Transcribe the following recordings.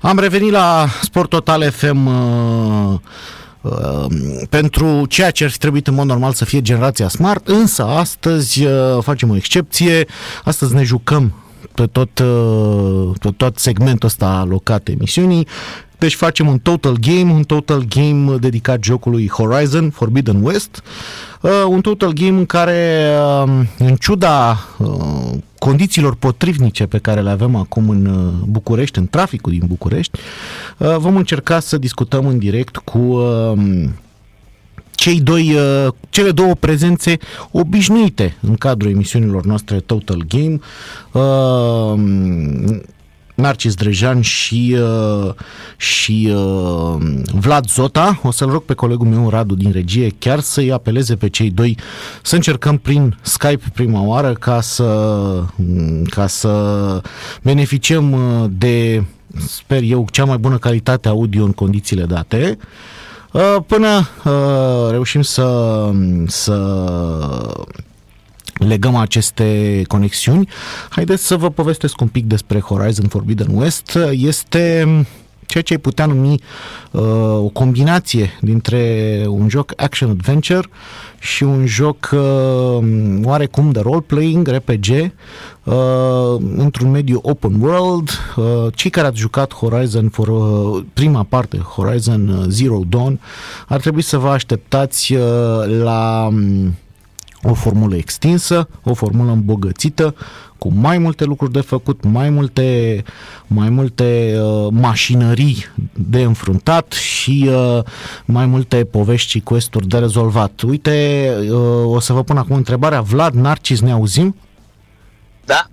Am revenit la Sport Total FM uh, uh, pentru ceea ce ar fi trebuit în mod normal să fie generația Smart, însă astăzi uh, facem o excepție, astăzi ne jucăm pe tot, uh, pe tot segmentul ăsta alocat emisiunii. Deci facem un total game, un total game dedicat jocului Horizon Forbidden West, uh, un total game în care, uh, în ciuda uh, condițiilor potrivnice pe care le avem acum în uh, București, în traficul din București, uh, vom încerca să discutăm în direct cu uh, cei doi, uh, cele două prezențe obișnuite în cadrul emisiunilor noastre Total Game. Uh, Narcis Drejan și, uh, și uh, Vlad Zota. O să-l rog pe colegul meu, Radu, din regie, chiar să-i apeleze pe cei doi să încercăm prin Skype prima oară ca să, ca să beneficiem uh, de, sper eu, cea mai bună calitate audio în condițiile date. Uh, până uh, reușim să, să legăm aceste conexiuni. Haideți să vă povestesc un pic despre Horizon Forbidden West. Este ceea ce ai putea numi uh, o combinație dintre un joc action-adventure și un joc uh, oarecum de role-playing, RPG, uh, într-un mediu open world. Uh, cei care ați jucat Horizon for uh, prima parte, Horizon Zero Dawn, ar trebui să vă așteptați uh, la um, o formulă extinsă, o formulă îmbogățită, cu mai multe lucruri de făcut, mai multe, mai multe uh, mașinării de înfruntat și uh, mai multe povești și quest de rezolvat. Uite, uh, o să vă pun acum întrebarea. Vlad Narcis, ne auzim? Da.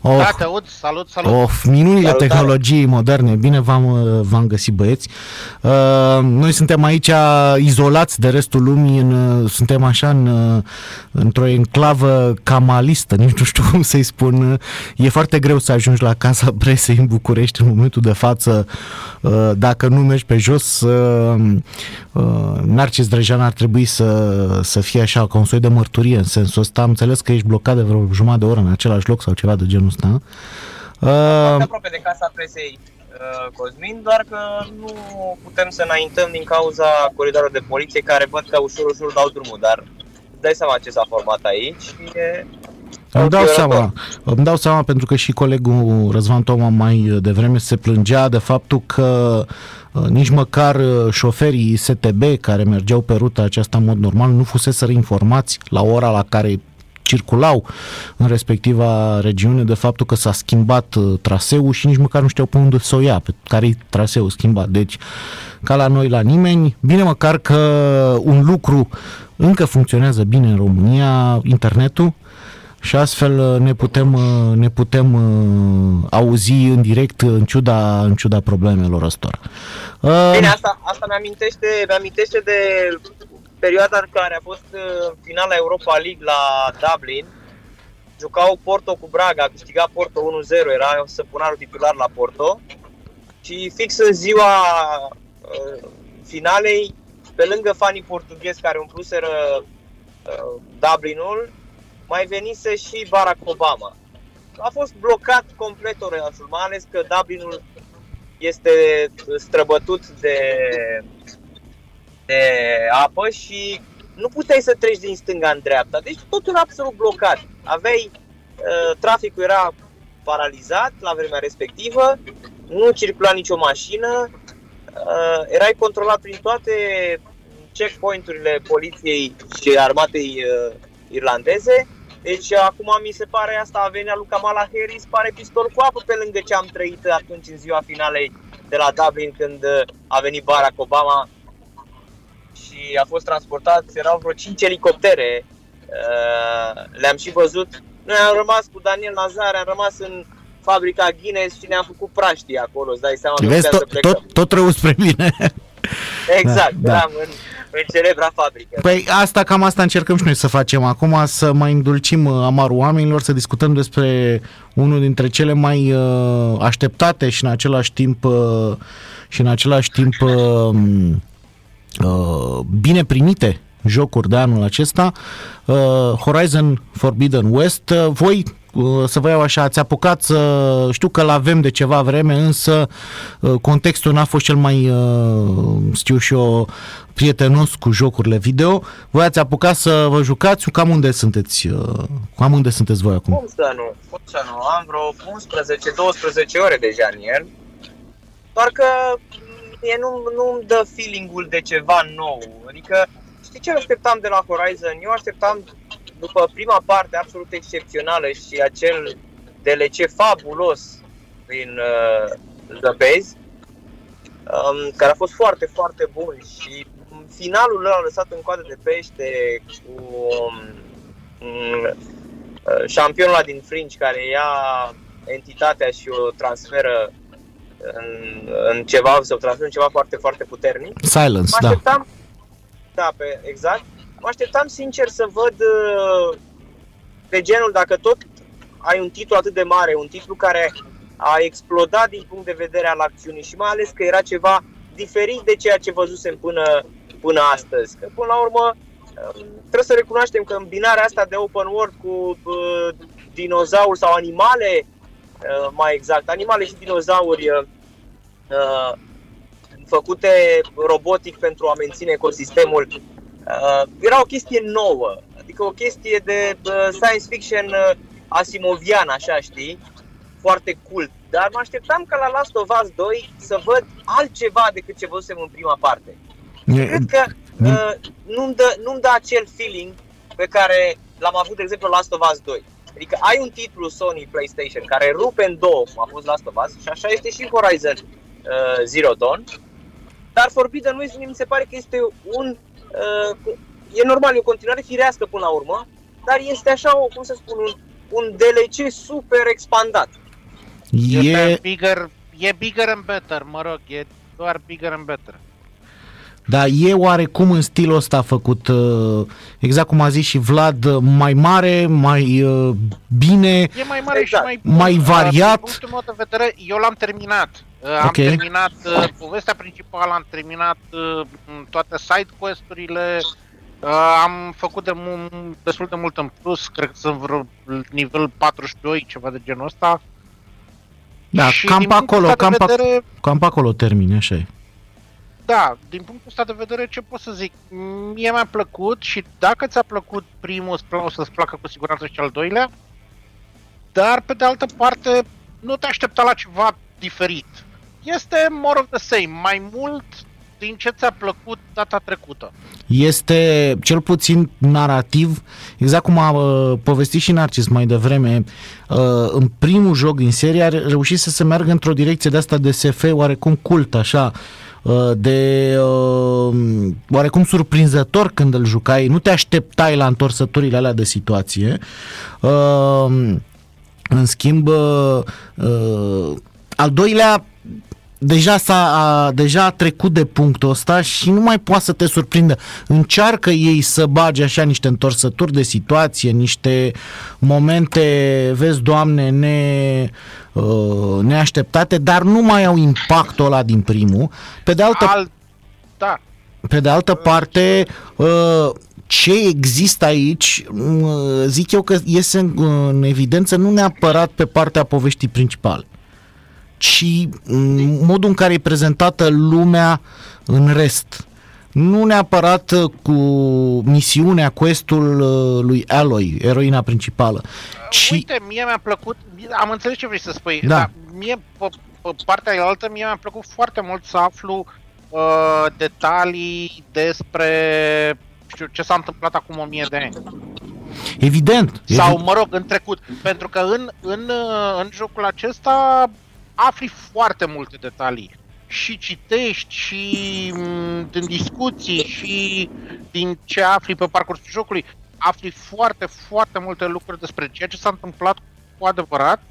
Of, Da, te aud, salut, salut. Of, minunile Salutare. tehnologiei moderne. Bine v-am, uh, v-am găsit băieți. Uh, noi suntem aici izolați de restul lumii, în, uh, suntem așa în, uh, într-o enclavă camalistă, nici nu știu cum să-i spun. Uh, E foarte greu să ajungi la Casa Presei în București în momentul de față. Uh, Dacă nu mergi pe jos, uh, uh, Narcis Drejan ar trebui să, să fie așa, ca un soi de mărturie în sensul ăsta. Am înțeles că ești blocat de vreo jumătate de oră în același loc sau ceva de genul ăsta. Foarte Uh, aproape de casa presei uh, Cosmin, doar că nu putem să înaintăm din cauza coridoarelor de poliție care văd că ușor, ușor dau drumul, dar îți dai seama ce s-a format aici și e... îmi dau fiorător. seama, îmi dau seama pentru că și colegul Răzvan Toma mai devreme se plângea de faptul că uh, nici măcar uh, șoferii STB care mergeau pe ruta aceasta în mod normal nu fuseseră informați la ora la care circulau în respectiva regiune de faptul că s-a schimbat uh, traseul și nici măcar nu știau pe unde să o ia, pe care e traseul schimbat. Deci, ca la noi, la nimeni, bine măcar că un lucru încă funcționează bine în România, internetul, și astfel uh, ne putem, uh, ne putem uh, auzi în direct în ciuda, în ciuda problemelor ăstora. Uh, Bine, asta, asta mi-amintește, mi-amintește de perioada în care a fost uh, finala Europa League la Dublin. Jucau Porto cu Braga, a câștigat Porto 1-0, era săpunarul titular la Porto. Și fix în ziua uh, finalei, pe lângă fanii portughezi care umpluseră uh, Dublinul, mai venise și Barack Obama. A fost blocat complet orașul, mai ales că Dublinul este străbătut de, de apă și nu puteai să treci din stânga în dreapta. Deci totul era absolut blocat. Aveai, uh, traficul era paralizat la vremea respectivă, nu circula nicio mașină, uh, erai controlat prin toate checkpointurile poliției și armatei uh, irlandeze. Deci acum mi se pare asta a venit lui Kamala Harris, pare pistol cu apă pe lângă ce am trăit atunci în ziua finalei de la Dublin când uh, a venit Barack Obama și a fost transportat, erau vreo 5 elicoptere, uh, le-am și văzut. Noi am rămas cu Daniel Nazar, am rămas în fabrica Guinness și ne-am făcut praștii acolo, îți dai seama, nu vezi, puteam să tot, plecăm. tot, tot rău spre bine. Exact, Da, da. eram în, în celebra fabrică. Păi asta, cam asta încercăm și noi să facem acum, să mai îndulcim uh, amarul oamenilor, să discutăm despre unul dintre cele mai uh, așteptate și în același timp uh, și în același timp uh, uh, bine primite jocuri de anul acesta, uh, Horizon Forbidden West. Uh, voi să vă iau așa, ați apucat să, știu că l-avem de ceva vreme, însă contextul n-a fost cel mai, știu și eu, prietenos cu jocurile video. Voi ați apucat să vă jucați, cam unde sunteți, cam unde sunteți voi acum? Cum să nu, cum să nu, am vreo 11-12 ore deja în el, doar că mie nu, nu-mi dă feeling-ul de ceva nou, adică știi ce așteptam de la Horizon? Eu așteptam după prima parte absolut excepțională și acel DLC fabulos din uh, The Base, um, care a fost foarte, foarte bun și finalul lor a lăsat în coadă de pește cu um, uh, șampionul ăla din Fringe care ia entitatea și o transferă în, în ceva, să o transferă în ceva foarte, foarte puternic. Silence, mă așteptam, da. Da, pe, exact. Mă așteptam sincer să văd uh, de genul, dacă tot ai un titlu atât de mare, un titlu care a explodat din punct de vedere al acțiunii și mai ales că era ceva diferit de ceea ce văzusem până, până astăzi. Că până la urmă um, trebuie să recunoaștem că îmbinarea asta de open world cu uh, dinozauri sau animale, uh, mai exact, animale și dinozauri uh, făcute robotic pentru a menține ecosistemul, uh, era o chestie nouă, adică o chestie de uh, science fiction uh, asimovian, așa știi, foarte cult. Dar mă așteptam ca la Last of Us 2 să văd altceva decât ce văzusem în prima parte. E, Cred că uh, nu-mi, dă, nu-mi dă acel feeling pe care l-am avut, de exemplu, Last of Us 2. Adică ai un titlu Sony PlayStation care rupe în două, cum a fost Last of Us, și așa este și Horizon uh, Zero Dawn. Dar Forbidden West mi se pare că este un... Uh, e normal, e o continuare firească până la urmă, dar este așa, o, cum să spun, un, un DLC super expandat. E... bigger, e bigger and better, mă rog, e doar bigger and better. Dar e oarecum în stilul ăsta făcut, uh, exact cum a zis și Vlad, mai mare, mai uh, bine, e mai, mare exact. și mai, mai variat. Din punctul meu de vedere, eu l-am terminat. Okay. Am terminat uh, povestea principală, am terminat toate side quest-urile, am făcut de mu- destul de mult în plus, cred că sunt vreo nivel 42, ceva de genul ăsta. Da, și cam pe acolo, cam, vedere, cam pe acolo termine, așa e. Da, din punctul ăsta de vedere, ce pot să zic? Mie mi-a plăcut și dacă ți-a plăcut primul, o să-ți placă cu siguranță și al doilea, dar pe de altă parte nu te aștepta la ceva diferit. Este more of the same, mai mult din ce ți-a plăcut data trecută. Este cel puțin narrativ, exact cum a uh, povestit și Narcis mai devreme, uh, în primul joc din serie a reușit să se meargă într-o direcție de asta de SF oarecum cult, așa, uh, de uh, oarecum surprinzător când îl jucai, nu te așteptai la întorsăturile alea de situație. Uh, în schimb, uh, uh, al doilea deja, s-a, a, deja a trecut de punctul ăsta și nu mai poate să te surprindă. Încearcă ei să bage așa niște întorsături de situație, niște momente, vezi, Doamne, ne, uh, neașteptate, dar nu mai au impactul ăla din primul. Pe de altă, Al... da. pe de altă parte, uh, ce există aici, uh, zic eu că iese în, în evidență nu neapărat pe partea poveștii principale ci modul în care e prezentată lumea în rest. Nu neapărat uh, cu misiunea, questul uh, lui Aloy, eroina principală. Ci... Uite, mie mi-a plăcut, am înțeles ce vrei să spui, da. dar mie, pe, pe partea altă, mie mi-a plăcut foarte mult să aflu uh, detalii despre știu, ce s-a întâmplat acum o mie de ani. Evident. Sau, evident. mă rog, în trecut. Pentru că în, în, uh, în jocul acesta afli foarte multe detalii și citești și mm, din discuții și din ce afli pe parcursul jocului, afli foarte, foarte multe lucruri despre ceea ce s-a întâmplat cu adevărat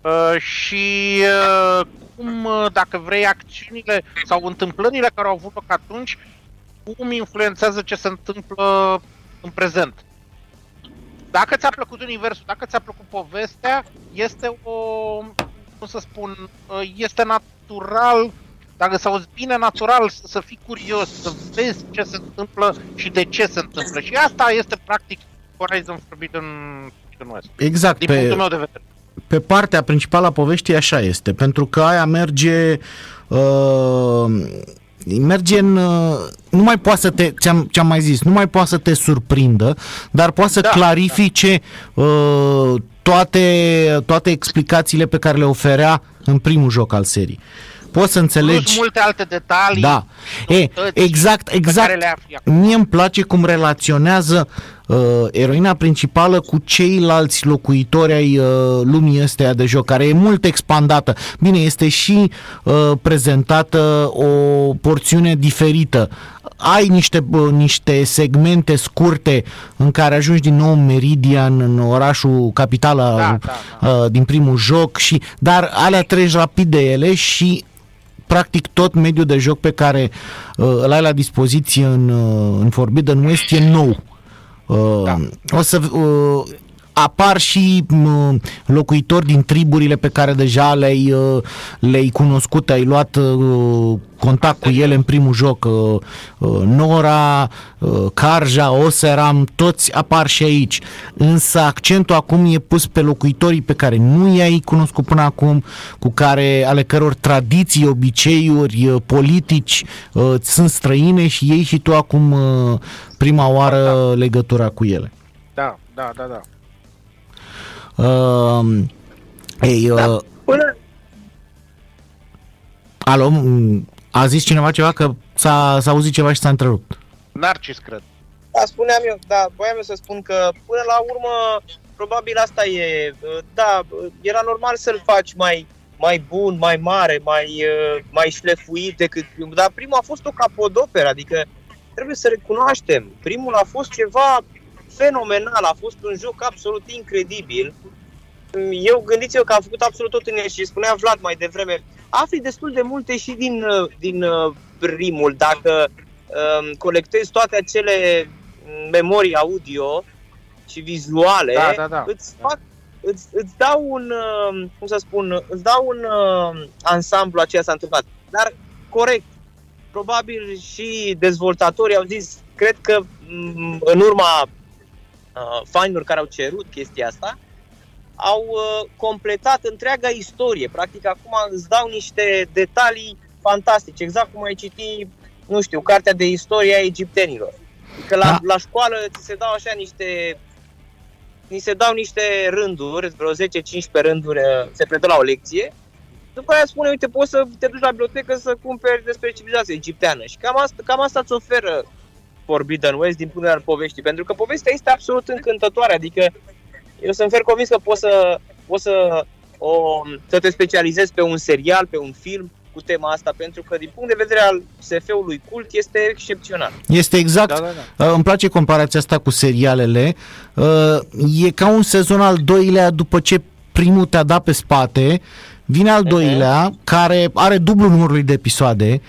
uh, și uh, cum, uh, dacă vrei, acțiunile sau întâmplările care au avut loc atunci, cum influențează ce se întâmplă în prezent. Dacă ți-a plăcut universul, dacă ți-a plăcut povestea, este o cum să spun, uh, este natural, dacă să auzi bine, natural să, să fii curios, să vezi ce se întâmplă și de ce se întâmplă. Și asta este practic Horizon Forbidden West. Exact. Din pe, punctul meu de vedere. pe partea principală a poveștii așa este, pentru că aia merge uh, merge în uh, nu mai poate să te ți-am, ți-am mai zis, nu mai poate să te surprindă, dar poate să Da, clarifice uh, toate toate explicațiile pe care le oferea în primul joc al serii. Poți să Plus înțelegi multe alte detalii. da. E, noutăți exact, pe exact. care le afli acum. Mie îmi place cum relaționează uh, eroina principală cu ceilalți locuitori ai uh, lumii astea de joc, care e mult expandată. Bine, este și uh, prezentată o porțiune diferită. Ai niște, uh, niște segmente scurte în care ajungi din nou în Meridian, în orașul capitală Da, da, uh, din primul joc, și dar alea treci rapid de ele și practic tot mediul de joc pe care uh, îl ai la dispoziție în, uh, în Forbidden West e nou. Uh, Da. O să uh, apar și uh, locuitori din triburile pe care deja le-ai, uh, le-ai cunoscut, ai luat uh, contact cu ele în primul joc. Uh, uh, Nora, uh, Karja, Oseram, toți apar și aici. Însă accentul acum e pus pe locuitorii pe care nu i-ai cunoscut până acum, cu care, ale căror tradiții, obiceiuri, uh, politici uh, sunt străine și ei și tu acum uh, prima oară legătura cu ele. Da, da, da, da. Uh, ei, uh, Da. Până, alo, m- a zis cineva ceva că s-a, s-a auzit ceva și s-a întrerupt. Narcis, cred. Da, spuneam eu, da, voiam eu să spun că până la urmă, probabil asta e, da, era normal să-l faci mai, mai bun, mai mare, mai, mai șlefuit decât primul, dar primul a fost o capodoperă, adică trebuie să recunoaștem, primul a fost ceva fenomenal, a fost un joc absolut incredibil. Eu gândiți-vă că am făcut absolut tot în el și spunea Vlad mai devreme, afli destul de multe și din, din uh, primul, dacă um, colectezi toate acele memorii audio și vizuale, Da, da, da. îți fac îți, îți dau un, uh, cum să spun, îți dau un uh, ansamblu a ceea s-a întâmplat. Dar corect, probabil și dezvoltatorii au zis, cred că m, în urma uh, fanilor care au cerut chestia asta, au uh, completat întreaga istorie. Practic acum îți dau niște detalii fantastice, exact cum ai citi, nu știu, cartea de istorie a egiptenilor. Adică la, Da. la școală ți se dau așa niște ni se dau niște rânduri, vreo 10-15 rânduri uh, se predă la o lecție. După aia spune, uite, poți să te duci la bibliotecă să cumperi despre civilizația egipteană. Și cam asta, cam asta îți oferă Forbidden West din punct de vedere al poveștii. Pentru că povestea este absolut încântătoare. Adică eu sunt fer convins că poți să, poți să, o, să te specializezi pe un serial, pe un film cu tema asta, pentru că din punct de vedere al SF-ului cult este excepțional. Este exact, Da, da, da. Uh, Îmi place comparația asta cu serialele. Uh, E ca un sezon al doilea după ce primul te-a dat pe spate, vine al doilea care are dublu numărului de episoade,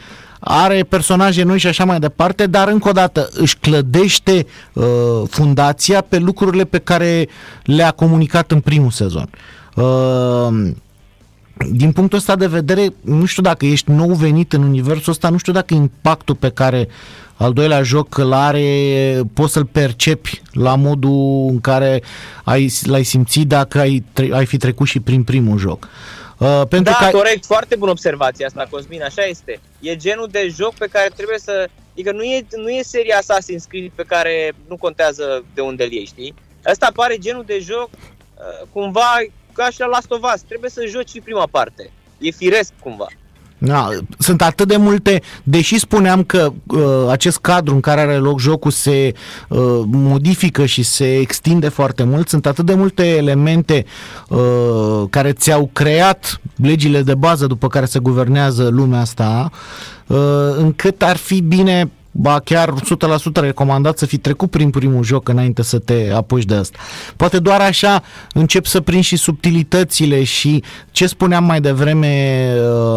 are personaje noi și așa mai departe, dar încă o dată își clădește uh, fundația pe lucrurile pe care le-a comunicat în primul sezon. Uh, din punctul ăsta de vedere, nu știu dacă ești nou venit în universul ăsta, nu știu dacă impactul pe care al doilea joc îl are, poți să-l percepi la modul în care ai, l-ai simțit dacă ai, tre- ai fi trecut și prin primul joc. Uh, pentru da, că corect, foarte bună observația asta, Cosmin, așa este. E genul de joc pe care trebuie să... Adică nu e, nu e seria Assassin's Creed pe care nu contează de unde îl iei, știi? Asta pare genul de joc uh, cumva ca și la Last of Us. Trebuie să joci și prima parte. E firesc cumva. Da, sunt atât de multe, deși spuneam că uh, acest cadru în care are loc jocul se uh, modifică și se extinde foarte mult, sunt atât de multe elemente uh, care ți-au creat legile de bază după care se guvernează lumea asta, uh, încât ar fi bine ba chiar 100% recomandat să fi trecut prin primul joc înainte să te apuci de asta. Poate doar așa încep să prind și subtilitățile și ce spuneam mai devreme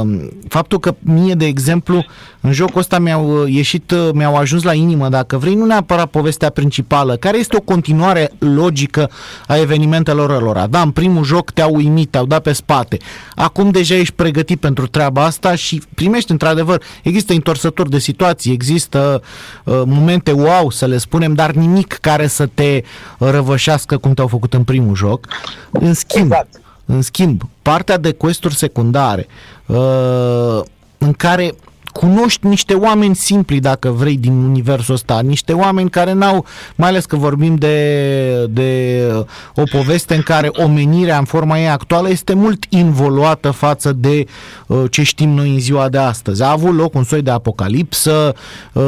uh, faptul că mie, de exemplu, în jocul ăsta mi-au uh, ieșit, uh, mi-au ajuns la inimă, dacă vrei, nu neapărat povestea principală, care este o continuare logică a evenimentelor lor. Da, în primul joc te-au uimit, te-au dat pe spate. Acum deja ești pregătit pentru treaba asta și primești într-adevăr, există întorsători de situații, există uh, momente wow, să le spunem, dar nimic care să te răvășească cum te-au făcut în primul joc. În schimb, exact. în schimb, partea de questuri secundare, uh, în care cunoști niște oameni simpli, dacă vrei, din universul ăsta, niște oameni care n-au, mai ales că vorbim de, de o poveste în care omenirea în forma ei actuală este mult involuată față de uh, ce știm noi în ziua de astăzi. A avut loc un soi de apocalipsă, uh,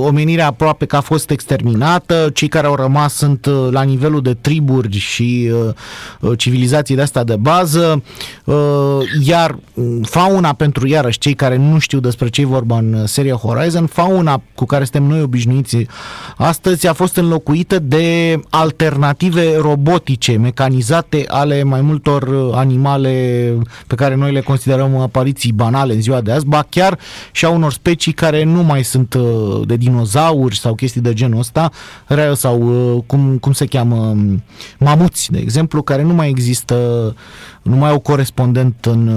omenirea aproape că a fost exterminată, cei care au rămas sunt uh, la nivelul de triburi și civilizații de asta de bază, iar fauna pentru iarăși cei care nu știu despre ce vorba în seria Horizon, fauna cu care suntem noi obișnuiți astăzi a fost înlocuită de alternative robotice, mecanizate ale mai multor animale pe care noi le considerăm apariții banale în ziua de azi, ba chiar și a unor specii care nu mai sunt uh, de dinozauri sau chestii de genul ăsta, sau uh, cum, cum se cheamă, mamuți, de exemplu, care nu mai există nu mai au corespondent în,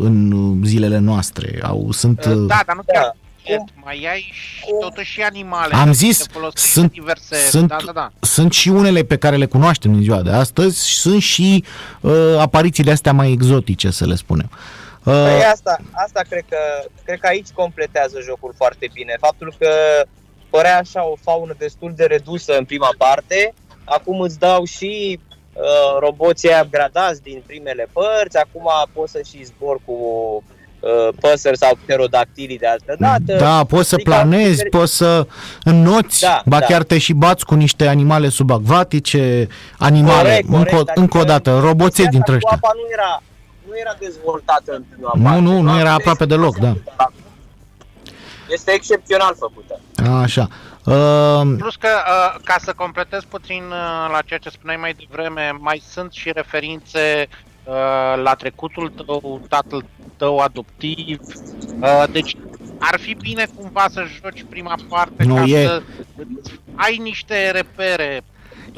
în zilele noastre. Au, sunt... Da, dar nu chiar da. Cum? mai ai și totuși și animale. Am zis, sunt, diverse, sunt, da, da, da. sunt și unele pe care le cunoaștem în ziua de astăzi, sunt și uh, aparițiile astea mai exotice, să le spunem. Uh, păi asta, asta cred, că, cred că aici completează jocul foarte bine. Faptul că părea așa o faună destul de redusă în prima parte, acum îți dau și Uh, roboții upgradați din primele părți, acum poți să și zbor cu uh, păsări sau pterodactilii de altă dată. Da, poți să adică planezi, adică... poți să înnoți, da, ba da. chiar te și bați cu niște animale subacvatice, animale, corect, corect, încă, adică încă o dată, roboței dintre ăștia. Apa nu era, nu era dezvoltată în prima Nu, parte, nu, nu era aproape deloc, da. Este excepțional făcută. Așa. Uh... Plus că, uh, ca să completez puțin uh, la ceea ce spuneai mai devreme, mai sunt și referințe uh, la trecutul tău, tatăl tău adoptiv. Uh, deci ar fi bine cumva să joci prima parte nu, ca e... să ai niște repere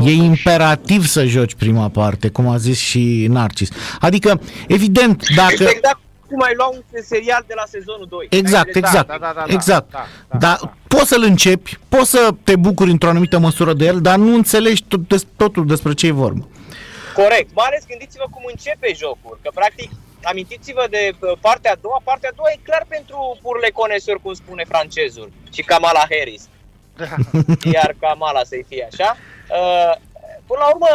E imperativ să joci prima parte, cum a zis și Narcis. Adică, evident, dacă... Exact cum ai lua un serial de la sezonul 2. Exact, exact. Da, da, da, exact. Da, da, da, da, poți să-l începi, poți să te bucuri într-o anumită măsură de el, dar nu înțelegi tot, des, totul despre ce e vorba. Corect. Mai ales gândiți-vă cum începe jocul, că practic amintiți-vă de uh, partea a doua. Partea a doua e clar pentru purle conesori, cum spune francezul, și Kamala Harris. Da. Iar Kamala să-i fie așa. Uh, până la urmă,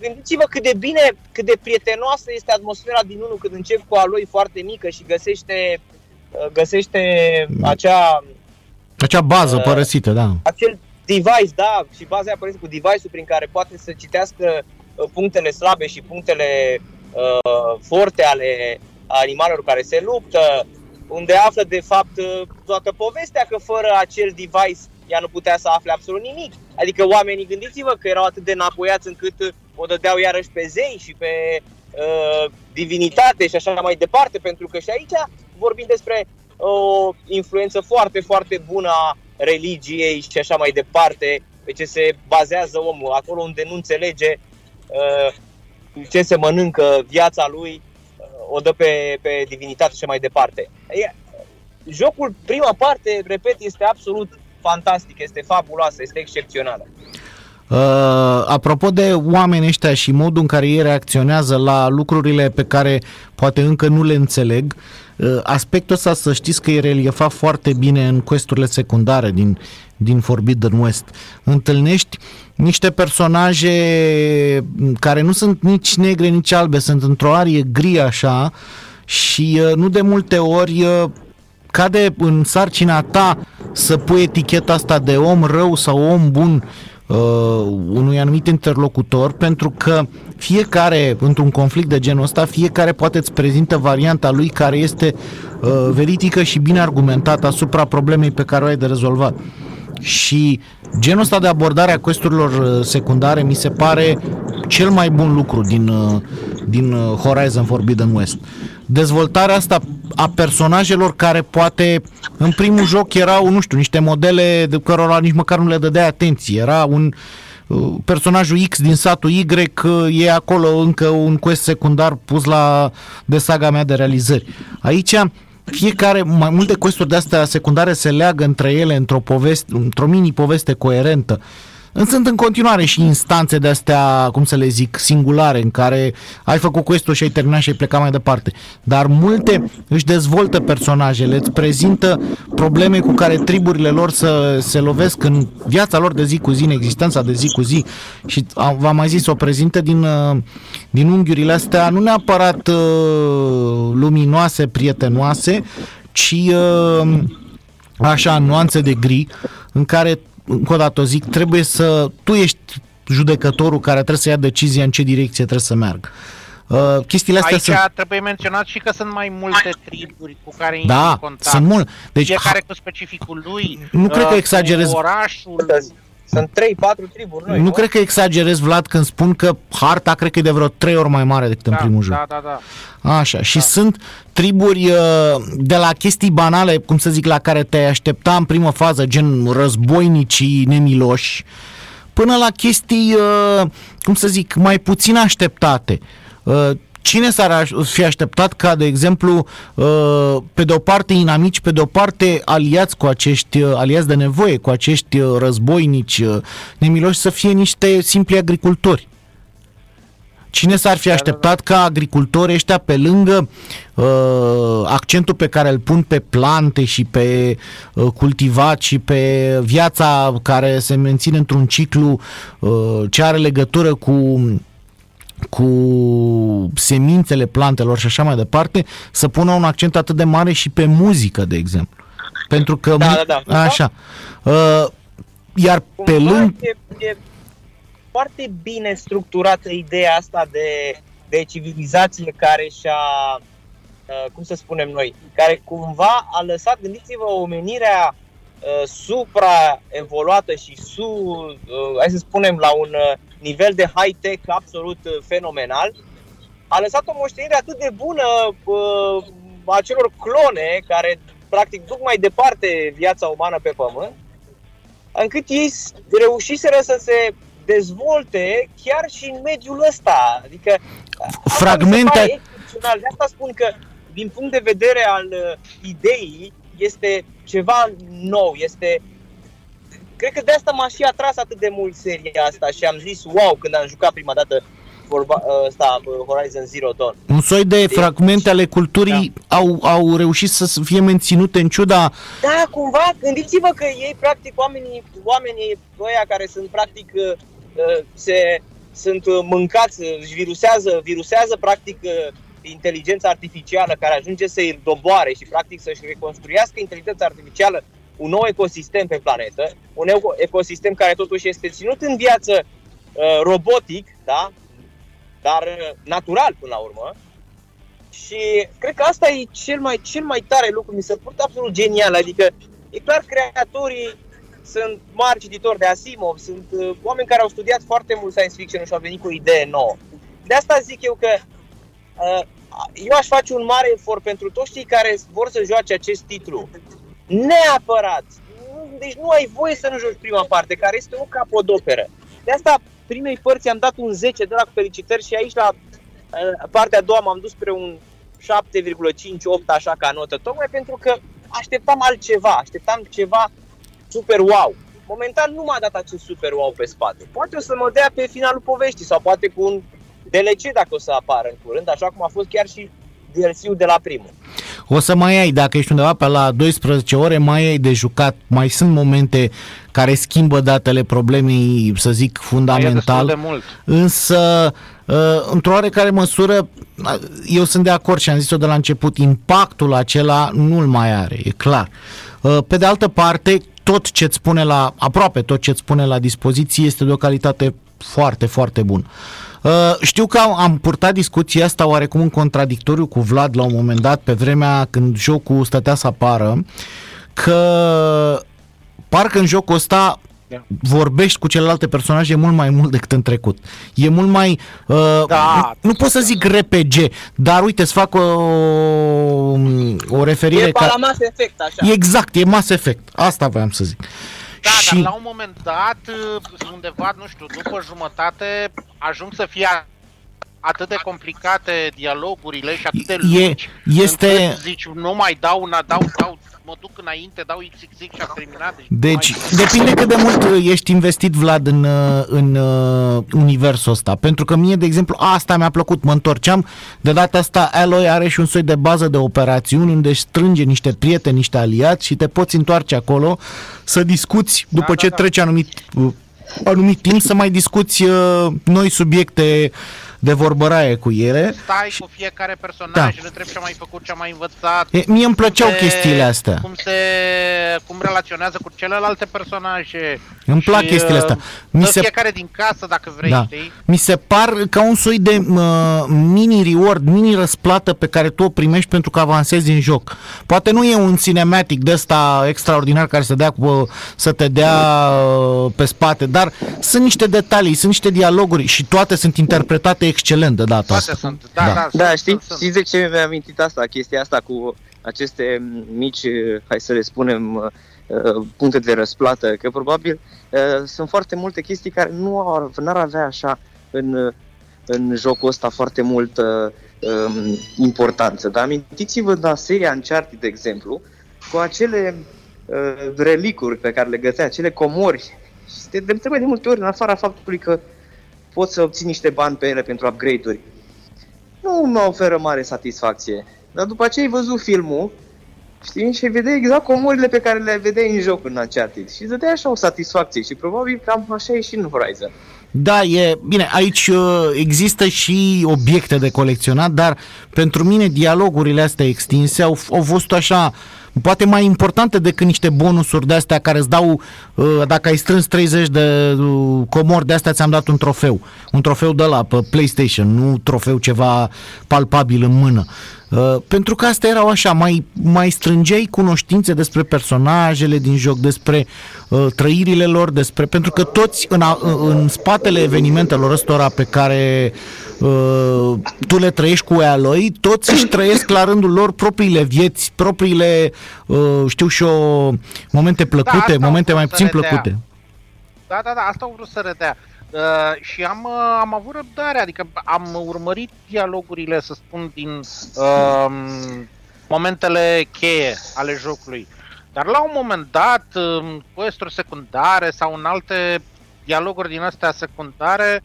gândiți-vă cât de bine, cât de prietenoasă este atmosfera din unul când încep cu a lui foarte mică și găsește, uh, găsește acea... Acea bază uh, părăsită, da. Acel device, da, și baza aia părăsită cu device-ul prin care poate să citească uh, punctele slabe și punctele uh, forte ale animalelor care se luptă, unde află de fapt uh, toată povestea că fără acel device ea nu putea să afle absolut nimic. Adică oamenii, gândiți-vă că erau atât de înapoiați încât o dădeau iarăși pe zei și pe uh, divinitate și așa mai departe, pentru că și aici vorbim despre o influență foarte, foarte bună a religiei și așa mai departe, pe ce se bazează omul, acolo unde nu înțelege uh, ce se mănâncă viața lui, uh, o dă pe, pe divinitate și așa mai departe. E, jocul, prima parte, repet, este absolut fantastic, este fabuloasă, este excepțională. Uh, apropo de oamenii ăștia și modul în care ei reacționează la lucrurile pe care poate încă nu le înțeleg, uh, aspectul ăsta să știți că e reliefat foarte bine în questurile secundare din, din Forbidden West. Întâlnești niște personaje care nu sunt nici negre, nici albe, sunt într-o arie gri așa și uh, nu de multe ori uh, cade în sarcina ta să pui eticheta asta de om rău sau om bun uh, unui anumit interlocutor, pentru că fiecare, într-un conflict de genul ăsta, fiecare poate îți prezintă varianta lui care este uh, veridică și bine argumentată asupra problemei pe care o ai de rezolvat. Și genul ăsta de abordare a questurilor uh, secundare mi se pare cel mai bun lucru din, uh, din uh, Horizon Forbidden West. Dezvoltarea asta a personajelor care poate în primul joc erau, nu știu, niște modele de cărora nici măcar nu le dădea atenție. Era un uh, personajul X din satul Y uh, e acolo încă un quest secundar pus la de saga mea de realizări. Aici fiecare, mai multe questuri de astea secundare se leagă între ele într-o poveste, într-o mini-poveste coerentă. Sunt în continuare și instanțe de astea, cum să le zic, singulare, în care ai făcut quest și ai terminat și ai plecat mai departe. Dar multe își dezvoltă personajele, îți prezintă probleme cu care triburile lor să se lovesc în viața lor de zi cu zi, în existența de zi cu zi. Și v-am mai zis, o prezintă din, uh, din unghiurile astea, nu neapărat uh, luminoase, prietenoase, ci uh, așa, nuanțe de gri, în care încă o dată o zic, trebuie să, tu ești judecătorul care trebuie să ia decizia în ce direcție trebuie să meargă. Uh, chestiile astea Aici sunt... trebuie menționat și că sunt mai multe triburi cu care da, în contact. sunt mult. Deci, Fiecare cu specificul lui. Nu cred că exagerez. Orașul. Sunt 3-4 triburi noi, nu, nu cred că exagerez, Vlad, când spun că harta cred că e de vreo 3 ori mai mare decât da, în primul joc. Da, da, da. Așa, și da. sunt triburi uh, de la chestii banale, cum să zic, la care te aștepta în primă fază, gen războinicii nemiloși, până la chestii, uh, cum să zic, mai puțin așteptate. Uh, Cine s-ar fi așteptat ca, de exemplu, uh, pe de o parte inamici, pe de o parte aliați cu acești, uh, aliați de nevoie, cu acești uh, războinici nemiloși să fie niște simpli agricultori? Cine s-ar fi da, da, așteptat ca agricultorii ăștia pe lângă uh, accentul pe care îl pun pe plante și pe uh, cultivat și pe viața care se menține într-un ciclu uh, ce are legătură cu cu semințele plantelor și așa mai departe, să pună un accent atât de mare și pe muzică, de exemplu. Pentru că... Da, da, da. Așa. Uh, iar pe lângă... E, e foarte bine structurată ideea asta de, de civilizație care și-a, uh, cum să spunem noi, care cumva a lăsat, gândiți-vă, omenirea uh, supraevoluată și su, uh, hai să spunem, la un uh, nivel de high-tech absolut uh, fenomenal, a lăsat o moștenire atât de bună uh, acelor clone care practic duc mai departe viața umană pe pământ, încât ei reușiseră să se dezvolte chiar și în mediul ăsta. Adică fragmente. De asta spun că din punct de vedere al uh, ideii este ceva nou, este Cred că de asta m-a și atras atât de mult seria asta și am zis wow când am jucat prima dată vorba, ăsta, Horizon Zero Dawn. Un soi de deci, fragmente ale culturii da. au, au reușit să fie menținute în ciuda... Da, cumva, gândiți-vă că ei, practic, oamenii, oamenii ăia care sunt, practic, uh, uh, se, sunt mâncați, își virusează, virusează, practic, uh, inteligența artificială care ajunge să-i doboare și, practic, să-și reconstruiască inteligența artificială un nou ecosistem pe planetă, un ecosistem care totuși este ținut în viață uh, robotic, da? dar uh, natural până la urmă. Și cred că asta e cel mai, cel mai tare lucru, mi se pare absolut genial, adică e clar creatorii sunt mari cititori de Asimov, sunt uh, oameni care au studiat foarte mult science fiction și au venit cu o idee nouă. De asta zic eu că uh, eu aș face un mare efort pentru toți cei care vor să joace acest titlu Neapărat! Deci nu ai voie să nu joci prima parte, care este o capodoperă. De asta primei părți am dat un 10 de la felicitări și aici la uh, partea a doua m-am dus spre un 7,58 așa ca notă, tocmai pentru că așteptam altceva, așteptam ceva super wow. Momentan nu m-a dat acest super wow pe spate. Poate o să mă dea pe finalul poveștii sau poate cu un DLC dacă o să apară în curând, așa cum a fost chiar și DLC-ul de la primul. O să mai ai, dacă ești undeva pe la 12 ore, mai ai de jucat, mai sunt momente care schimbă datele problemei, să zic, fundamental. De mult. Însă, uh, într-o oarecare măsură, eu sunt de acord și am zis-o de la început, impactul acela nu-l mai are, e clar. Uh, pe de altă parte, tot ce-ți spune la, aproape tot ce-ți spune la dispoziție este de o calitate foarte, foarte bună. Uh, știu că am, am purtat discuția asta oarecum în contradictoriu cu Vlad la un moment dat, pe vremea când jocul stătea să apară, că parcă în jocul ăsta vorbești cu celelalte personaje mult mai mult decât în trecut. E mult mai... Uh, Da, nu pot să zic RPG, dar uite, îți fac o, o referire... E ca... la Mass Effect, așa. Exact, e Mass Effect. Asta voiam să zic. Da, și... dar la un moment dat, undeva, nu știu, după jumătate, ajung să fie atât de complicate dialogurile și atât de lungi, e, este... zici, nu mai dau, una, dau, dau, mă duc înainte, dau XXX și a terminat. Deci, deci mai... depinde cât de mult ești investit, Vlad, în, în uh, universul ăsta. Pentru că mie, de exemplu, asta mi-a plăcut, mă întorceam. De data asta, Alloy are și un soi de bază de operațiuni unde strânge niște prieteni, niște aliați și te poți întoarce acolo să discuți după da, ce da, trece da. anumit anumit timp să mai discuți uh, noi subiecte de vorbăraie cu ele. Stai și... cu fiecare personaj, da. le trebuie ce mai făcut, ce mai învățat. E, mie îmi plăceau se, chestiile astea. Cum se cum relaționează cu celelalte personaje. Îmi plac și, chestiile astea. Mi se... fiecare din casă, dacă vrei, da. știi? Mi se par ca un soi de uh, mini-reward, mini-răsplată pe care tu o primești pentru că avansezi în joc. Poate nu e un cinematic de ăsta extraordinar care să, dea cu, să te dea uh, pe spate, dar sunt niște detalii, sunt niște dialoguri și toate sunt interpretate excelent de data Toate asta. Sunt, da, da, da, da sunt, știi, sunt. știi de ce mi-a amintit asta, chestia asta cu aceste mici, hai să le spunem, uh, puncte de răsplată, că probabil uh, sunt foarte multe chestii care nu ar, n-ar avea așa în, în jocul ăsta foarte mult um, importanță. Dar amintiți-vă la seria Uncharted, de exemplu, cu acele uh, relicuri pe care le găsea, acele comori. Și te trebuie de multe ori, în afara faptului că poți să obții niște bani pe ele pentru upgrade-uri. Nu mă oferă mare satisfacție. Dar după ce ai văzut filmul, știi, și vedeai exact comorile pe care le vedeai în joc în Uncharted. Și îți așa o satisfacție și probabil cam așa e și în Horizon. Da, e bine, aici uh, există și obiecte de colecționat, dar pentru mine dialogurile astea extinse au, au fost așa poate mai importante decât niște bonusuri de astea care îți dau, uh, dacă ai strâns 30 de uh, comori de astea, ți-am dat un trofeu. Un trofeu de la pe PlayStation, nu trofeu ceva palpabil în mână. Uh, pentru că astea erau așa, mai, mai strângeai cunoștințe despre personajele din joc, despre uh, trăirile lor, despre pentru că toți în, a, în spatele evenimentelor ăstora pe care uh, tu le trăiești cu Aloy, toți își trăiesc la rândul lor propriile vieți, propriile, uh, știu și o momente plăcute, da, momente mai puțin plăcute. Da, da, da, asta au vrut să redea. Uh, și am, uh, am avut răbdare, adică am urmărit dialogurile, să spun, din uh, momentele cheie ale jocului. Dar la un moment dat, în quest secundare sau în alte dialoguri din astea secundare,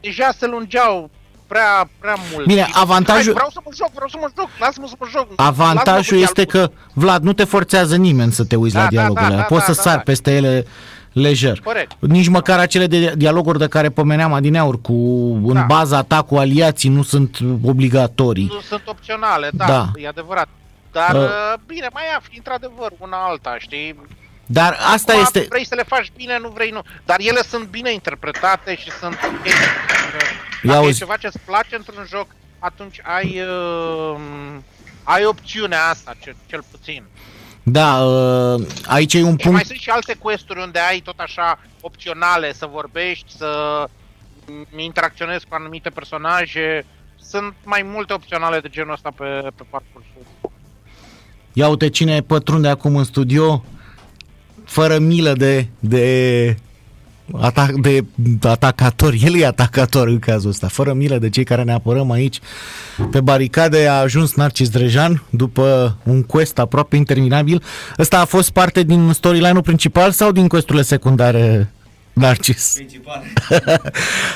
deja se lungeau prea, prea mult. Bine, avantajul... Hai, vreau să mă joc, vreau să mă joc, lasă-mă să mă joc. Avantajul este că, Vlad, nu te forțează nimeni să te uiți da, la dialogurile da, da, Poți da, să da, sari da. peste ele lejer. Corect. Nici măcar acele de dialoguri de care pomeneam adineauri cu în da. baza ta cu aliații nu sunt obligatorii. Nu sunt opționale, da, da. e adevărat. Dar uh. bine, mai afli într-adevăr una alta, știi? Dar asta Acum, este... Vrei să le faci bine, nu vrei, nu. Dar ele sunt bine interpretate și sunt... Dacă Ia e ceva ce-ți place într-un joc, atunci ai, uh, ai opțiunea asta, cel, cel puțin. Da, uh, aici e un punct... Și mai sunt și alte questuri unde ai tot așa opționale să vorbești, să interacționezi cu anumite personaje. Sunt mai multe opționale de genul ăsta pe, pe parcursul. Ia uite cine pătrunde acum în studio, fără milă de, de atac, de atacator, el e atacator în cazul ăsta, fără milă de cei care ne apărăm aici. Pe baricade a ajuns Narcis Drejan după un quest aproape interminabil. Ăsta a fost parte din storyline-ul principal sau din questurile secundare Narcis. Principal.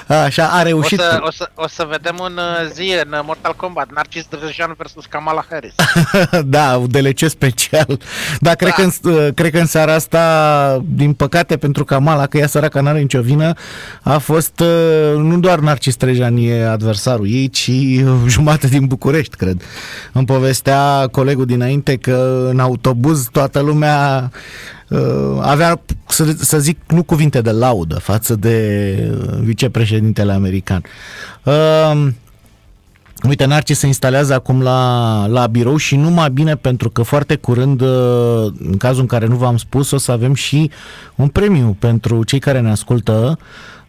Așa, a reușit. O să, o, să, o să vedem un uh, zi în uh, Mortal Kombat, Narcis Drejan versus Kamala Harris. da, un DLC special. Da, cred, da. Că în, uh, cred că în seara asta, din păcate pentru Kamala, că ea săraca n-are nicio vină, a fost nu doar Narcis Drejan e adversarul ei, ci jumate din București, cred. Îmi povestea colegul dinainte că în autobuz toată lumea uh, avea, să, să zic, nu cuvinte de laudă față de uh, vicepreședintele american. Uh, Uite, Narcis se instalează acum la, la birou și numai bine pentru că foarte curând, uh, în cazul în care nu v-am spus, o să avem și un premiu pentru cei care ne ascultă,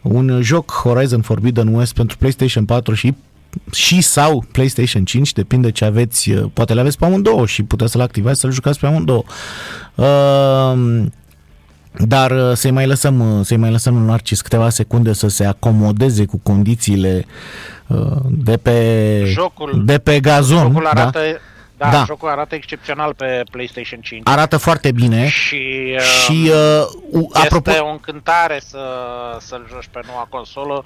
un joc Horizon Forbidden West pentru PlayStation 4 și și sau PlayStation 5, depinde ce aveți, uh, poate le aveți pe amândouă și puteți să-l activați să-l jucați pe amândouă. Uh, dar uh, să-i mai lăsăm, să-i mai lăsăm în Narcis câteva secunde să se acomodeze cu condițiile de pe, jocul, de pe gazon. Jocul da? arată, da? Da, da, jocul arată excepțional pe PlayStation 5. Arată foarte bine. Și, și uh, este apropo... o încântare să, să-l joci pe noua consolă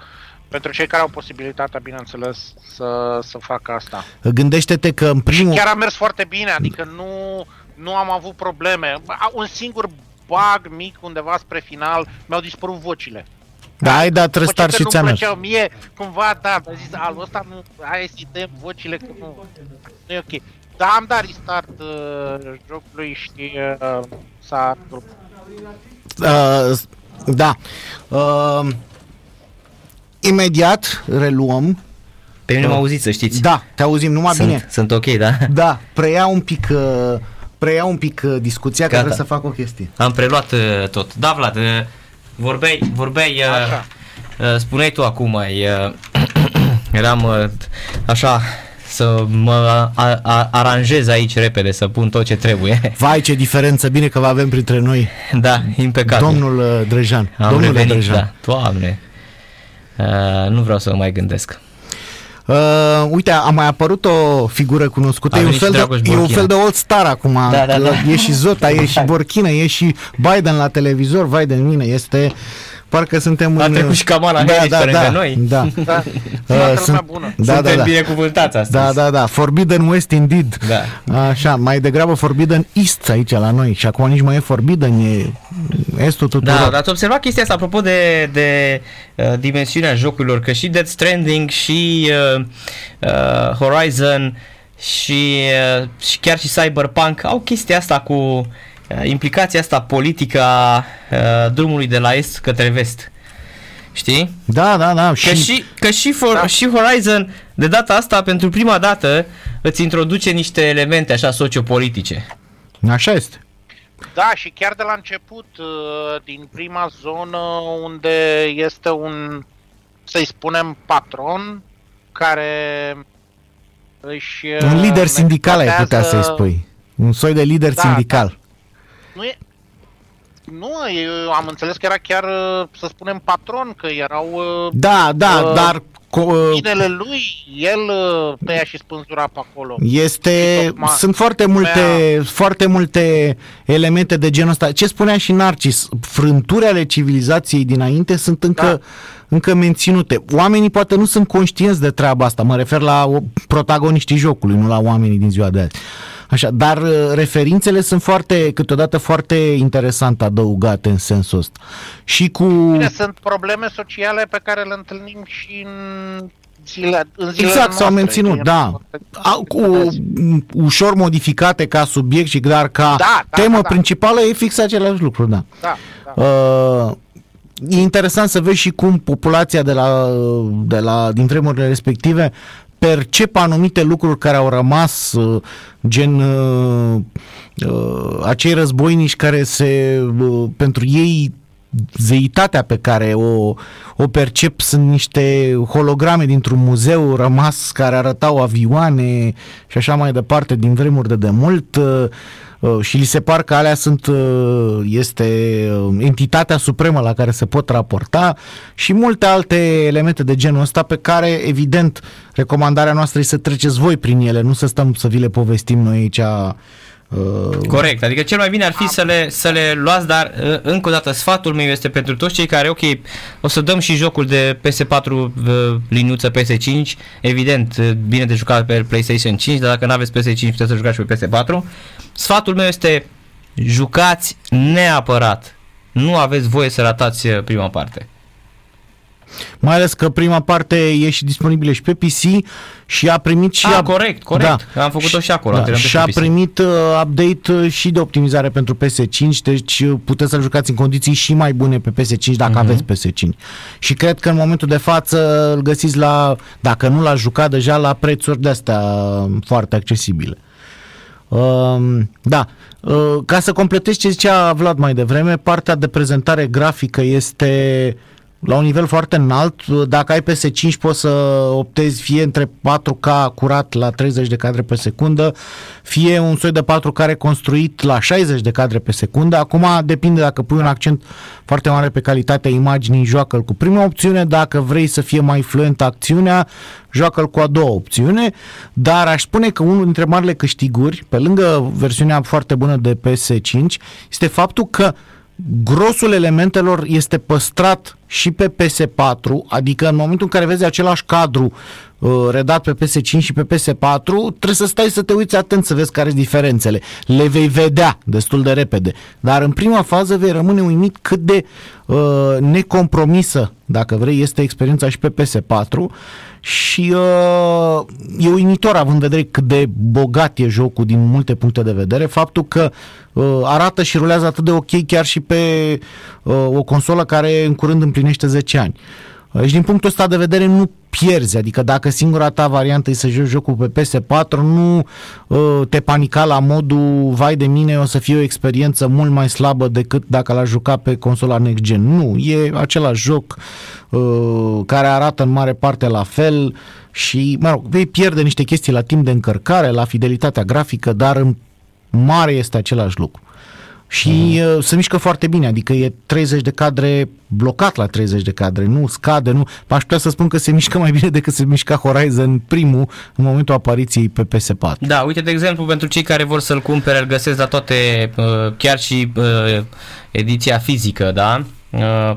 pentru cei care au posibilitatea, bineînțeles, să, să facă asta. Gândește-te că în primul... Și chiar a mers foarte bine, adică nu, nu am avut probleme. Un singur bug mic undeva spre final, mi-au dispărut vocile. Da, ai dat restart și ți-a mers. Mie, cumva, da, am zis, alul ăsta nu, hai să dăm vocile, că nu, nu e ok. Da, am dat restart uh, jocului și uh, s-a... Uh, da. Uh, Imediat reluăm. Pe mine uh, mă auziți, să știți. Da, te auzim numai sunt, bine. Sunt ok, da? Da, preia un pic, uh, preia un pic uh, discuția, Gata. că trebuie să fac o chestie. Am preluat uh, tot. Da, Vlad, uh, vorbeai, vorbeai uh, uh, spuneai tu acum, mai, uh, eram uh, așa să mă a, a, aranjez aici repede, să pun tot ce trebuie. Vai, ce diferență, bine că vă avem printre noi. Da, impecabil. Domnul uh, Drejan. Am Domnul revenit, Drejan. Da, doamne. Uh, nu vreau să mă mai gândesc. Uh, uite, a mai apărut o figură cunoscută, e un, fel de, e un fel de old star acum, da, da, da. e și Zota, e și Borchina, e și Biden la televizor, vai de mine, este parcă suntem A în... trecut și Kamala da, Harris da, da, noi. Da, da. uh, sunt, bună. Da, Suntem da, da. binecuvântați astăzi. Da, da, da. Forbidden West indeed. Da. Așa, mai degrabă Forbidden East aici la noi. Și acum nici mai e Forbidden, e estul tuturor. Da, dar ați observat chestia asta apropo de, de uh, dimensiunea jocurilor, că și Dead Stranding și uh, uh, Horizon și, uh, și chiar și Cyberpunk au chestia asta cu uh, implicația asta politică a uh, drumului de la est către vest. Știi? Da, da, da. Că și, și, că și, for, da. și Horizon, de data asta, pentru prima dată, îți introduce niște elemente așa sociopolitice. Așa este. Da, și chiar de la început, uh, din prima zonă unde este un, să-i spunem, patron care își... Un lider sindical ai putea să-i spui. Un soi de lider da, sindical. Da. Nu e... Nu, eu am înțeles că era chiar, uh, să spunem, patron, că erau... Uh, da, da, uh, dar Binele lui, el tăia și spânzura pe acolo. Este, tocmai, sunt foarte multe, tăia... foarte multe elemente de genul ăsta. Ce spunea și Narcis, frânturi ale civilizației dinainte sunt încă, da. încă menținute. Oamenii poate nu sunt conștienți de treaba asta, mă refer la protagoniștii jocului, nu la oamenii din ziua de azi. Așa, dar uh, referințele sunt foarte, câteodată foarte interesant adăugate în sensul ăsta. Și cu... Bine, sunt probleme sociale pe care le întâlnim și în zile, în zile Exact, s-au menținut, da. A, cu ușor modificate ca subiect și dar ca da, da, temă da, da. principală e fix același lucru, da. Da, da. Uh, e interesant să vezi și cum populația de la, de la, din vremurile respective percep anumite lucruri care au rămas, uh, gen uh, uh, acei războinici care se, pentru ei zeitatea pe care o, o percep sunt niște holograme dintr-un muzeu rămas care arătau avioane și așa mai departe din vremuri de demult și li se par că alea sunt, este entitatea supremă la care se pot raporta și multe alte elemente de genul ăsta pe care, evident, recomandarea noastră este să treceți voi prin ele, nu să stăm să vi le povestim noi aici Uh, Corect, adică cel mai bine ar fi să le, să le luați, dar uh, încă o dată sfatul meu este pentru toți cei care, ok, o să dăm și jocul de PS4 uh, liniuță PS5, evident, uh, bine de jucat pe PlayStation 5, dar dacă nu aveți PS5 puteți să jucați și pe PS4. Sfatul meu este jucați neapărat, nu aveți voie să ratați uh, prima parte. Mai ales că prima parte e și disponibilă și pe PC și a primit și... Ah, a... corect, corect. Am făcut-o și acolo, Da, antrenament și pe a PC. primit uh, update uh, și de optimizare pentru PS5, deci uh, puteți să-l jucați în condiții și mai bune pe PS5 dacă Mhm. aveți PS5. Și cred că în momentul de față îl găsiți la, dacă nu l-ați jucat deja, la prețuri de-astea uh, foarte accesibile. Um, da, uh, ca să completez ce zicea Vlad mai devreme, partea de prezentare grafică este la un nivel foarte înalt. Dacă ai PS5 poți să optezi fie între 4K curat la 30 de cadre pe secundă, fie un soi de 4K reconstruit la 60 de cadre pe secundă. Acum depinde dacă pui un accent foarte mare pe calitatea imaginii, joacă-l cu prima opțiune, dacă vrei să fie mai fluentă acțiunea, joacă-l cu a doua opțiune, dar aș spune că unul dintre marile câștiguri, pe lângă versiunea foarte bună de PS5, este faptul că grosul elementelor este păstrat și pe PS4, adică în momentul în care vezi același cadru uh, redat pe PS5 și pe PS4, trebuie să stai să te uiți atent să vezi care sunt diferențele. Le vei vedea destul de repede, dar în prima fază vei rămâne uimit cât de uh, necompromisă, dacă vrei, este experiența și pe PS4 și uh, e uimitor având în vedere cât de bogat e jocul din multe puncte de vedere, faptul că uh, arată și rulează atât de ok chiar și pe uh, o consolă care în curând împlinește 10 ani. Uh, Și din punctul ăsta de vedere nu pierzi, adică dacă singura ta variantă e să joci jocul pe PS4, nu uh, te panica la modul vai de mine, o să fie o experiență mult mai slabă decât dacă l-aș juca pe consola next gen. Nu, e același joc uh, care arată în mare parte la fel și, mă rog, vei pierde niște chestii la timp de încărcare, la fidelitatea grafică, dar în mare este același lucru. Și uh, se mișcă foarte bine, adică e 30 de cadre blocat la 30 de cadre, nu scade, nu. Aș putea să spun că se mișcă mai bine decât se mișca Horizon primul în momentul apariției pe PS4. Da, uite, de exemplu, pentru cei care vor să-l cumpere, îl găsesc la toate, uh, chiar și uh, ediția fizică, da? Uh,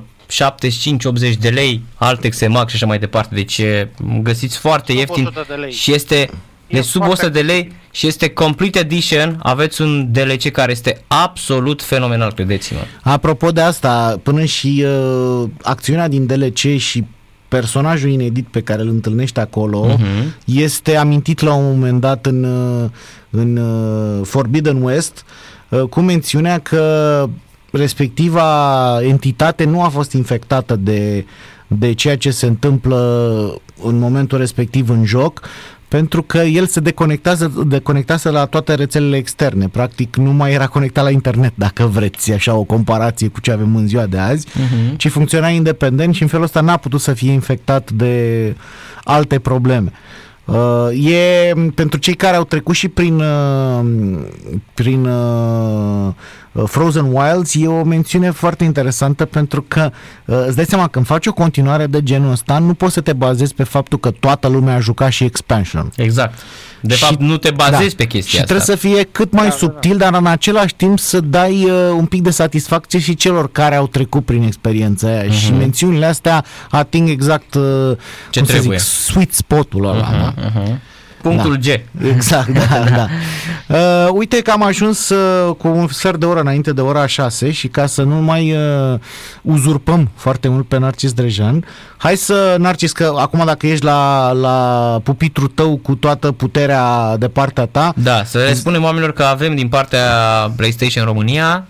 75-80 de lei, Altex, Max și așa mai departe, deci e, găsiți foarte Sub ieftin 100 de lei. și este de sub foarte 100 de lei și este Complete Edition, aveți un DLC care este absolut fenomenal, credeți-mă. Apropo de asta, până și uh, acțiunea din DLC și personajul inedit pe care îl întâlnești acolo Mhm. este amintit la un moment dat în, uh, în uh, Forbidden West uh, cu mențiunea că respectiva entitate nu a fost infectată de, de ceea ce se întâmplă în momentul respectiv în joc pentru că el se deconectează, deconectează la toate rețelele externe. Practic nu mai era conectat la internet, dacă vreți, așa o comparație cu ce avem în ziua de azi, Mhm. ci funcționa independent și în felul ăsta n-a putut să fie infectat de alte probleme. Uh, e pentru cei care au trecut și prin uh, prin uh, Frozen Wilds e o mențiune foarte interesantă pentru că uh, îți dai seama când faci o continuare de genul ăsta nu poți să te bazezi pe faptul că toată lumea a jucat și expansion. Exact. De Și- fapt, nu te bazezi pe chestia Și asta. trebuie să fie cât mai Da, da, subtil, dar în același timp să dai uh, un pic de satisfacție și celor care au trecut prin experiența aia. Și mențiunile astea ating exact uh, Mhm. Ce cum să trebuie. zic, sweet spot-ul ăla. da? Mhm. Punctul G. Exact, da, da. Uh, uite că am ajuns uh, cu un sfert de oră înainte de ora 6 și ca să nu mai uh, uzurpăm foarte mult pe Narcis Drejan, hai să, Narcis, că acum dacă ești la, la pupitru tău cu toată puterea de partea ta, Da, să le spunem oamenilor că avem din partea PlayStation România,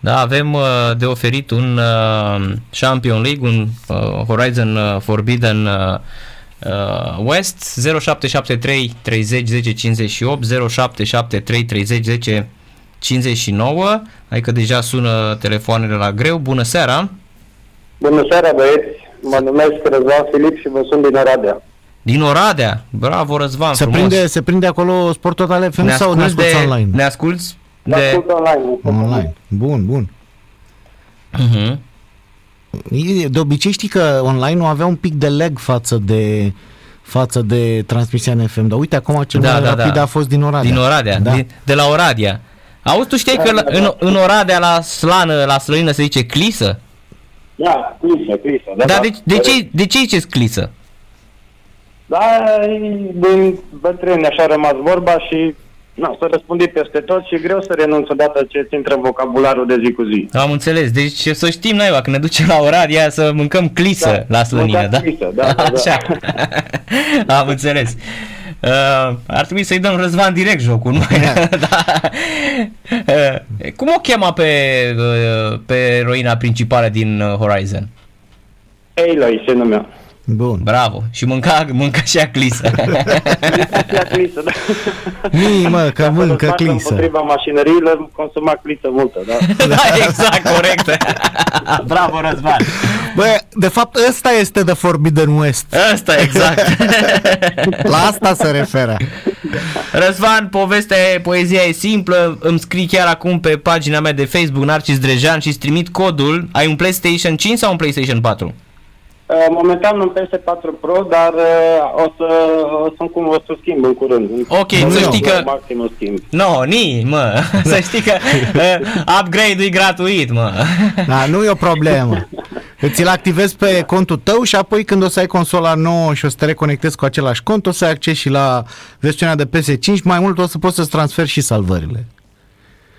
da, avem uh, de oferit un uh, Champion League, un uh, Horizon uh, Forbidden uh, uh, West 0773 30 10 58 0773 30 10 59, adică deja sună telefoanele la greu. Bună seara! Bună seara, băieți! Mă numesc Răzvan Filip și vă sunt din Oradea. Din Oradea! Bravo, Răzvan, se frumos! prinde, se prinde acolo Sport Total FM ne sau ne asculti asculti de, online? Ne asculti De... de... Ascult online. Online. Bun, bun. Uh-huh. E- De obicei știi că online nu avea un pic de lag față de față de transmisia în FM, dar uite acum cel Da, mai da, rapid da. a fost din Oradea. Din Oradea, Da. din, de la Oradea. Auzi, tu știai că la, în, în Oradea la slană, la slăină se zice clisă? Da, clisă, clisă. Da, Dar de, de, ce, de ce ziceți clisă? Da, e din bătrâni așa a rămas vorba și na, să răspundi peste tot și e greu să renunți odată ce ți intră în vocabularul de zi cu zi. Am înțeles. Deci să știm, naiba, când ne ducem la Oradea să mâncăm clisă Da, la slănină, mâncați da? clisă, da, da, da. Așa. Am înțeles. Uh, ar trebui să-i dăm Răzvan direct jocul, nu? da. uh, cum o chema pe, uh, pe eroina principală din uh, Horizon? Aloy se numea. Bun. Bravo. Și mânca, mânca și ea clisă. Ia clisă, da. Mii, mă, că Ca să mâncă războacă clisă. Împotriva mașinăriilor, consuma clisă multă, da. da, exact, corect. Bravo, Răzvan. Bă, de fapt ăsta este The Forbidden West. Asta, exact. La asta se referă. Răzvan, povestea e, poezia e simplă, îmi scrii chiar acum pe pagina mea de Facebook Narcis Drejan și îți trimit codul. Ai un PlayStation 5 sau un PlayStation 4? Uh, Momentan nu peste 4 Pro, dar uh, o să, o să, cum, o să schimb în curând. Ok, În să știi că- Maxim o schimb. No, ni, mă, să știi că uh, upgrade-ul e gratuit, mă. Da, nu e o problemă. Îți-l activezi pe contul tău și apoi când o să ai consola nouă și o să te reconectezi cu același cont, o să ai acces și la versiunea de PS5, mai mult o să poți să-ți transferi și salvările.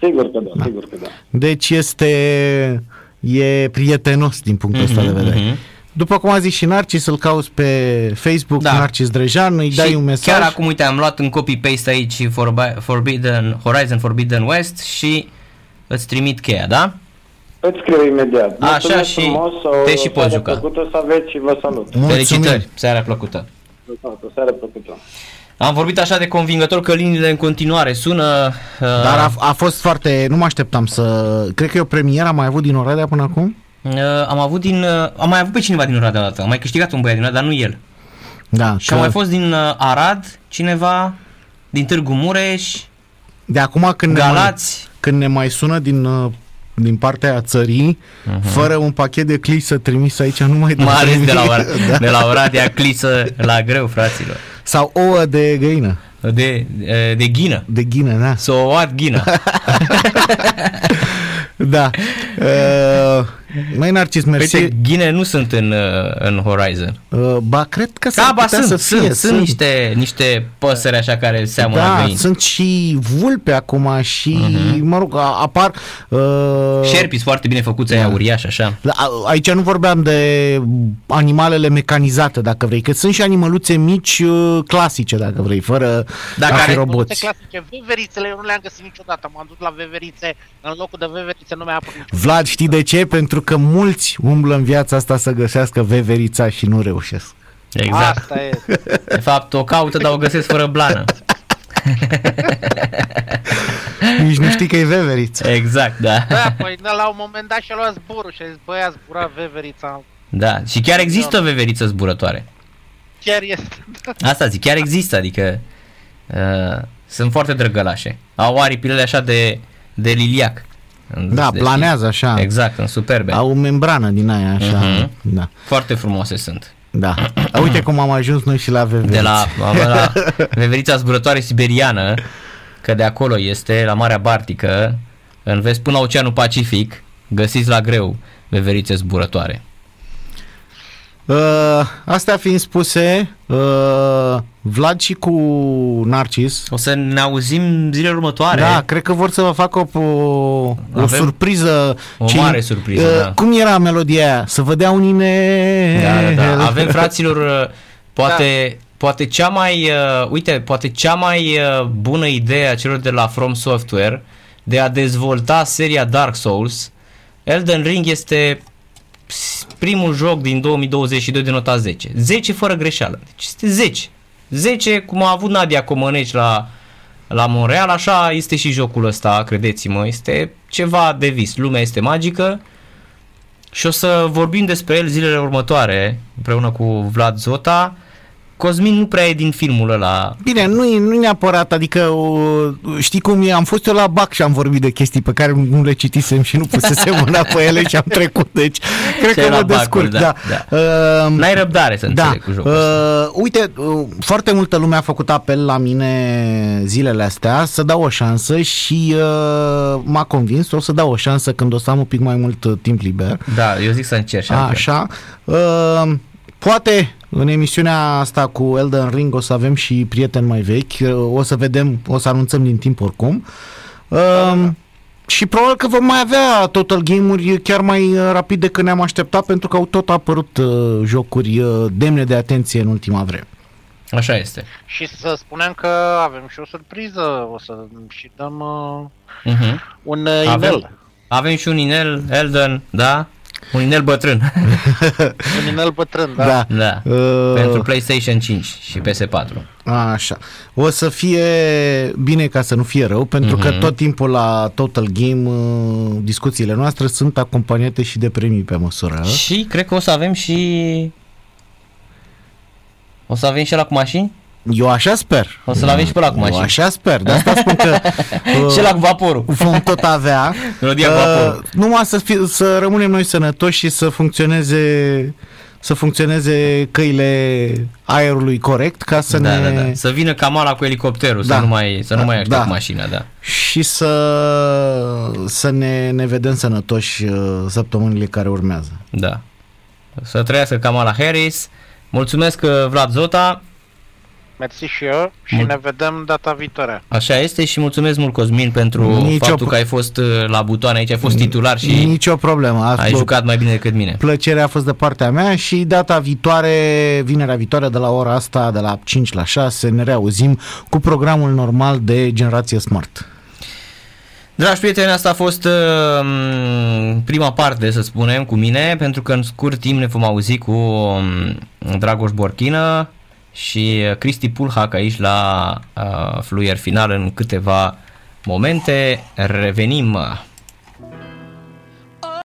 Sigur că da, sigur că da. Deci este e prietenos din punctul ăsta de vedere. mhm. După cum a zis și Narcis, îl cauți pe Facebook, Da. Narcis Drejan, îi dai și un mesaj. chiar acum, uite, am luat în copy-paste aici Forbi- Forbidden, Horizon Forbidden West și îți trimit cheia, da? Îți scriu imediat. Așa Mulțumesc și frumos, te o și poți seară juca. plăcută să aveți și vă salut. Mulțumim. Felicitări, seara plăcută. O seară plăcută. Am vorbit așa de convingător că liniile în continuare sună. Uh, Dar a, a fost foarte... Nu mă așteptam să... Cred că e o premieră, am mai avut din Oradea până acum? Uh, am avut din... Uh, am mai avut pe cineva din Oradea dată. Am mai câștigat un băiat din Oradea, dar nu el. Da. Și a mai fost din uh, Arad cineva, din Târgu Mureș, De acum când ne, mai, Galați. când ne mai sună din, uh, din partea țării, uh-huh. fără un pachet de clisă trimis aici, nu mai dă Mai ales de la, nimic. Or- da. de la Oradea Clisă la greu, fraților. Sau ouă de găină. De, uh, de ghină. De ghină, da. Să o luat ghină. Da. Uh, mai Narcis, mersi. Uite, ghine nu sunt în, uh, în Horizon. Uh, ba, cred că s-ar Da, ba, putea sunt, să fie. sunt, sunt niște, niște păsări așa care seamănă da, găini. sunt și vulpe acum și, Mhm. uh-huh. mă rog, a- apar... Uh, Șerpii foarte bine făcuți, aia uriași, așa. La- a- Aici nu vorbeam de animalele mecanizate, dacă vrei, că sunt și animăluțe mici uh, clasice, dacă vrei, fără Da, a care- fi Produse roboți. clasice, veverițele, eu nu le-am găsit niciodată. M-am dus la veverițe, în locul de veverițe nu mi-a apărut niciodată. Vlad, știi de ce? Pentru că mulți umblă în viața asta să găsească veverița și nu reușesc. Exact. Asta e. De fapt, o caută, dar o găsesc fără blană. Nici nu știi că e veveriță. Exact, da. Da, păi da, la un moment dat și-a luat zborul și a zis, băi, a zburat veverița. Da, și chiar există veveriță zburătoare. Chiar este. Asta zic, chiar există, adică uh, sunt foarte drăgălașe. Au aripile așa de, de liliac. Da, Deci- planează așa. Exact, în superbe. Au o membrană din aia așa. Mhm. Da. Foarte frumoase sunt. Da. A, uite cum am ajuns noi și la veveriță. De la, la veverița zburătoare siberiană, că de acolo este, la Marea Bartică, în vest până la Oceanul Pacific, găsiți la greu veverițe zburătoare. Uh, astea fiind spuse, uh, Vlad și cu Narcis O să ne auzim zilele următoare. Da, cred că vor să vă facă o, o, o Avem surpriză. o mare surpriză, uh, da. Cum era melodia aia? Să vă dea un ine... Da, da, da. Avem fraților uh, poate poate cea mai uh, uite, poate cea mai uh, bună idee a celor de la From Software de a dezvolta seria Dark Souls. Elden Ring este primul joc din 2022 de nota 10. 10 fără greșeală. Deci este 10. 10 cum a avut Nadia Comăneci la la Montreal, așa este și jocul ăsta, credeți-mă, este ceva de vis. Lumea este magică, și o să vorbim despre el zilele următoare, împreună cu Vlad Zota. Cosmin nu prea e din filmul ăla. Bine, nu e nu neapărat, adică o, știi cum e, am fost eu la BAC și am vorbit de chestii pe care nu le citisem și nu pusesem mâna pe ele și am trecut, deci cred Ce ai că la mă BAC-uri, descurc, da, da. da. Uh, N-ai răbdare să Da, înțeleg cu jocul ăsta. uh, uite, uh, foarte multă lume a făcut apel la mine zilele astea să dau o șansă și uh, m-a convins, o să dau o șansă când o să am un pic mai mult uh, timp liber. Da, eu zic să încerci. Andrei. Așa. Uh, poate În emisiunea asta cu Elden Ring o să avem și prieteni mai vechi, o să vedem, o să anunțăm din timp oricum. Uh, și probabil că vom mai avea Total Game-uri chiar mai uh, rapid decât ne-am așteptat pentru că au tot apărut uh, jocuri uh, demne de atenție în ultima vreme. Așa este. Și să spunem că avem și o surpriză, o să și dăm uh, Uh-huh. un uh, Avem, inel. avem și un inel, Elden, da? Un inel bătrân. Un inel bătrân, da. Da. da. Uh, Pentru PlayStation 5 și PS4. Așa. O să fie bine ca să nu fie rău, pentru că Mhm. tot timpul la Total Game uh, discuțiile noastre sunt acompaniate și de premii pe măsură. Și cred că o să avem și... O să avem și la cu mașini? Eu așa sper. O să-l avem și pe ăla cu Eu mașini. așa sper. De asta spun că uh, Și la cu vaporul. vom tot avea. Melodia cu vaporul. numai să, fi, să rămânem noi sănătoși și să funcționeze să funcționeze căile aerului corect ca să da, ne da, da. Să vină camala cu elicopterul, Da. să nu mai, să nu Da, mai aștept da. mașina, da. și să să ne, ne vedem sănătoși uh, săptămânile care urmează. Da. Să trăiască Kamala Harris. Mulțumesc, uh, Vlad Zota. Mersi și eu și Mul- ne vedem data viitoare. Așa este și mulțumesc mult, Cosmin, pentru Nicio faptul pro- că ai fost uh, la butoane aici, ai fost titular și Nicio problemă. A ai fost- jucat mai bine decât mine. Plăcerea a fost de partea mea și data viitoare, vinerea viitoare de la ora asta, de la 5 la 6, ne reauzim cu programul normal de generație Smart. Dragi prieteni, asta a fost uh, m, prima parte, să spunem, cu mine, pentru că în scurt timp ne vom auzi cu um, Dragoș Borchină și uh, Cristi Pulhac aici la uh, fluier final în câteva momente. Revenim